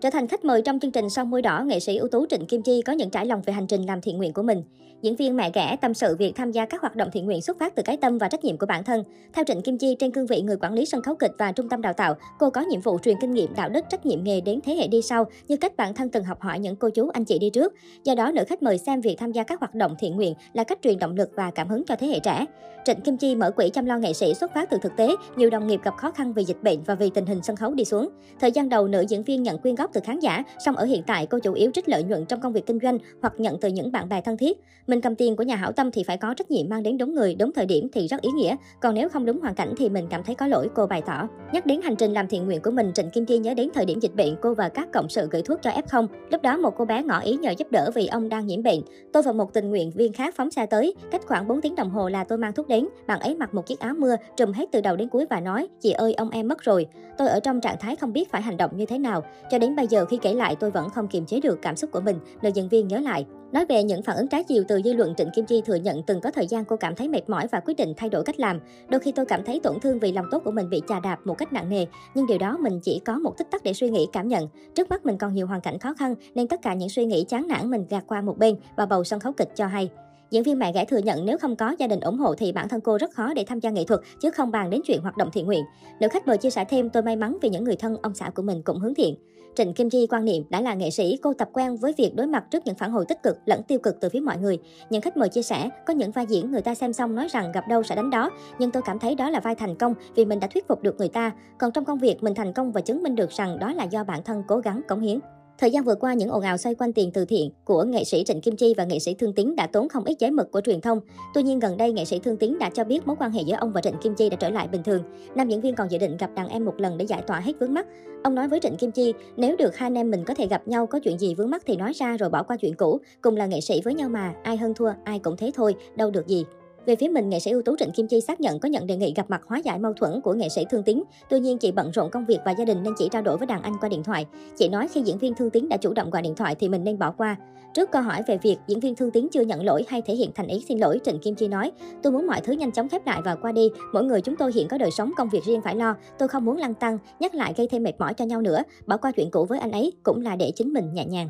Trở thành khách mời trong chương trình Song Môi Đỏ, nghệ sĩ ưu tú Trịnh Kim Chi có những trải lòng về hành trình làm thiện nguyện của mình. Diễn viên mẹ ghẻ tâm sự việc tham gia các hoạt động thiện nguyện xuất phát từ cái tâm và trách nhiệm của bản thân. Theo Trịnh Kim Chi, trên cương vị người quản lý sân khấu kịch và trung tâm đào tạo, cô có nhiệm vụ truyền kinh nghiệm đạo đức trách nhiệm nghề đến thế hệ đi sau như cách bản thân từng học hỏi những cô chú anh chị đi trước. Do đó, nữ khách mời xem việc tham gia các hoạt động thiện nguyện là cách truyền động lực và cảm hứng cho thế hệ trẻ. Trịnh Kim Chi mở quỹ chăm lo nghệ sĩ xuất phát từ thực tế, nhiều đồng nghiệp gặp khó khăn vì dịch bệnh và vì tình hình sân khấu đi xuống. Thời gian đầu, nữ diễn viên nhận quyên góp từ khán giả, song ở hiện tại cô chủ yếu trích lợi nhuận trong công việc kinh doanh hoặc nhận từ những bạn bè thân thiết. Mình cầm tiền của nhà hảo tâm thì phải có trách nhiệm mang đến đúng người, đúng thời điểm thì rất ý nghĩa. Còn nếu không đúng hoàn cảnh thì mình cảm thấy có lỗi, cô bày tỏ. Nhắc đến hành trình làm thiện nguyện của mình, Trịnh Kim Chi nhớ đến thời điểm dịch bệnh, cô và các cộng sự gửi thuốc cho F0. Lúc đó một cô bé ngỏ ý nhờ giúp đỡ vì ông đang nhiễm bệnh. Tôi và một tình nguyện viên khác phóng xe tới, cách khoảng 4 tiếng đồng hồ là tôi mang thuốc đến. Bạn ấy mặc một chiếc áo mưa, trùm hết từ đầu đến cuối và nói: "Chị ơi, ông em mất rồi." Tôi ở trong trạng thái không biết phải hành động như thế nào. Cho đến bây giờ khi kể lại tôi vẫn không kiềm chế được cảm xúc của mình, nữ diễn viên nhớ lại. Nói về những phản ứng trái chiều từ dư luận, Trịnh Kim Chi thừa nhận từng có thời gian cô cảm thấy mệt mỏi và quyết định thay đổi cách làm. Đôi khi tôi cảm thấy tổn thương vì lòng tốt của mình bị chà đạp một cách nặng nề, nhưng điều đó mình chỉ có một tích tắc để suy nghĩ cảm nhận. Trước mắt mình còn nhiều hoàn cảnh khó khăn nên tất cả những suy nghĩ chán nản mình gạt qua một bên và bầu sân khấu kịch cho hay. Diễn viên mẹ gã thừa nhận nếu không có gia đình ủng hộ thì bản thân cô rất khó để tham gia nghệ thuật, chứ không bàn đến chuyện hoạt động thiện nguyện. Nữ khách mời chia sẻ thêm tôi may mắn vì những người thân ông xã của mình cũng hướng thiện. Trịnh Kim Chi quan niệm đã là nghệ sĩ, cô tập quen với việc đối mặt trước những phản hồi tích cực lẫn tiêu cực từ phía mọi người. Những khách mời chia sẻ, có những vai diễn người ta xem xong nói rằng gặp đâu sẽ đánh đó, nhưng tôi cảm thấy đó là vai thành công vì mình đã thuyết phục được người ta. Còn trong công việc mình thành công và chứng minh được rằng đó là do bản thân cố gắng cống hiến. Thời gian vừa qua, những ồn ào xoay quanh tiền từ thiện của nghệ sĩ Trịnh Kim Chi và nghệ sĩ Thương Tín đã tốn không ít giấy mực của truyền thông. Tuy nhiên, gần đây, nghệ sĩ Thương Tín đã cho biết mối quan hệ giữa ông và Trịnh Kim Chi đã trở lại bình thường. Nam diễn viên còn dự định gặp đàn em một lần để giải tỏa hết vướng mắt. Ông nói với Trịnh Kim Chi, nếu được hai anh em mình có thể gặp nhau có chuyện gì vướng mắt thì nói ra rồi bỏ qua chuyện cũ. Cùng là nghệ sĩ với nhau mà, ai hơn thua, ai cũng thế thôi, đâu được gì. Về phía mình, nghệ sĩ ưu tú Trịnh Kim Chi xác nhận có nhận đề nghị gặp mặt hóa giải mâu thuẫn của nghệ sĩ Thương Tín. Tuy nhiên, chị bận rộn công việc và gia đình nên chỉ trao đổi với đàn anh qua điện thoại. Chị nói khi diễn viên Thương Tín đã chủ động gọi điện thoại thì mình nên bỏ qua. Trước câu hỏi về việc diễn viên Thương Tín chưa nhận lỗi hay thể hiện thành ý xin lỗi, Trịnh Kim Chi nói: "Tôi muốn mọi thứ nhanh chóng khép lại và qua đi. Mỗi người chúng tôi hiện có đời sống công việc riêng phải lo. Tôi không muốn lăng tăng, nhắc lại gây thêm mệt mỏi cho nhau nữa. Bỏ qua chuyện cũ với anh ấy cũng là để chính mình nhẹ nhàng."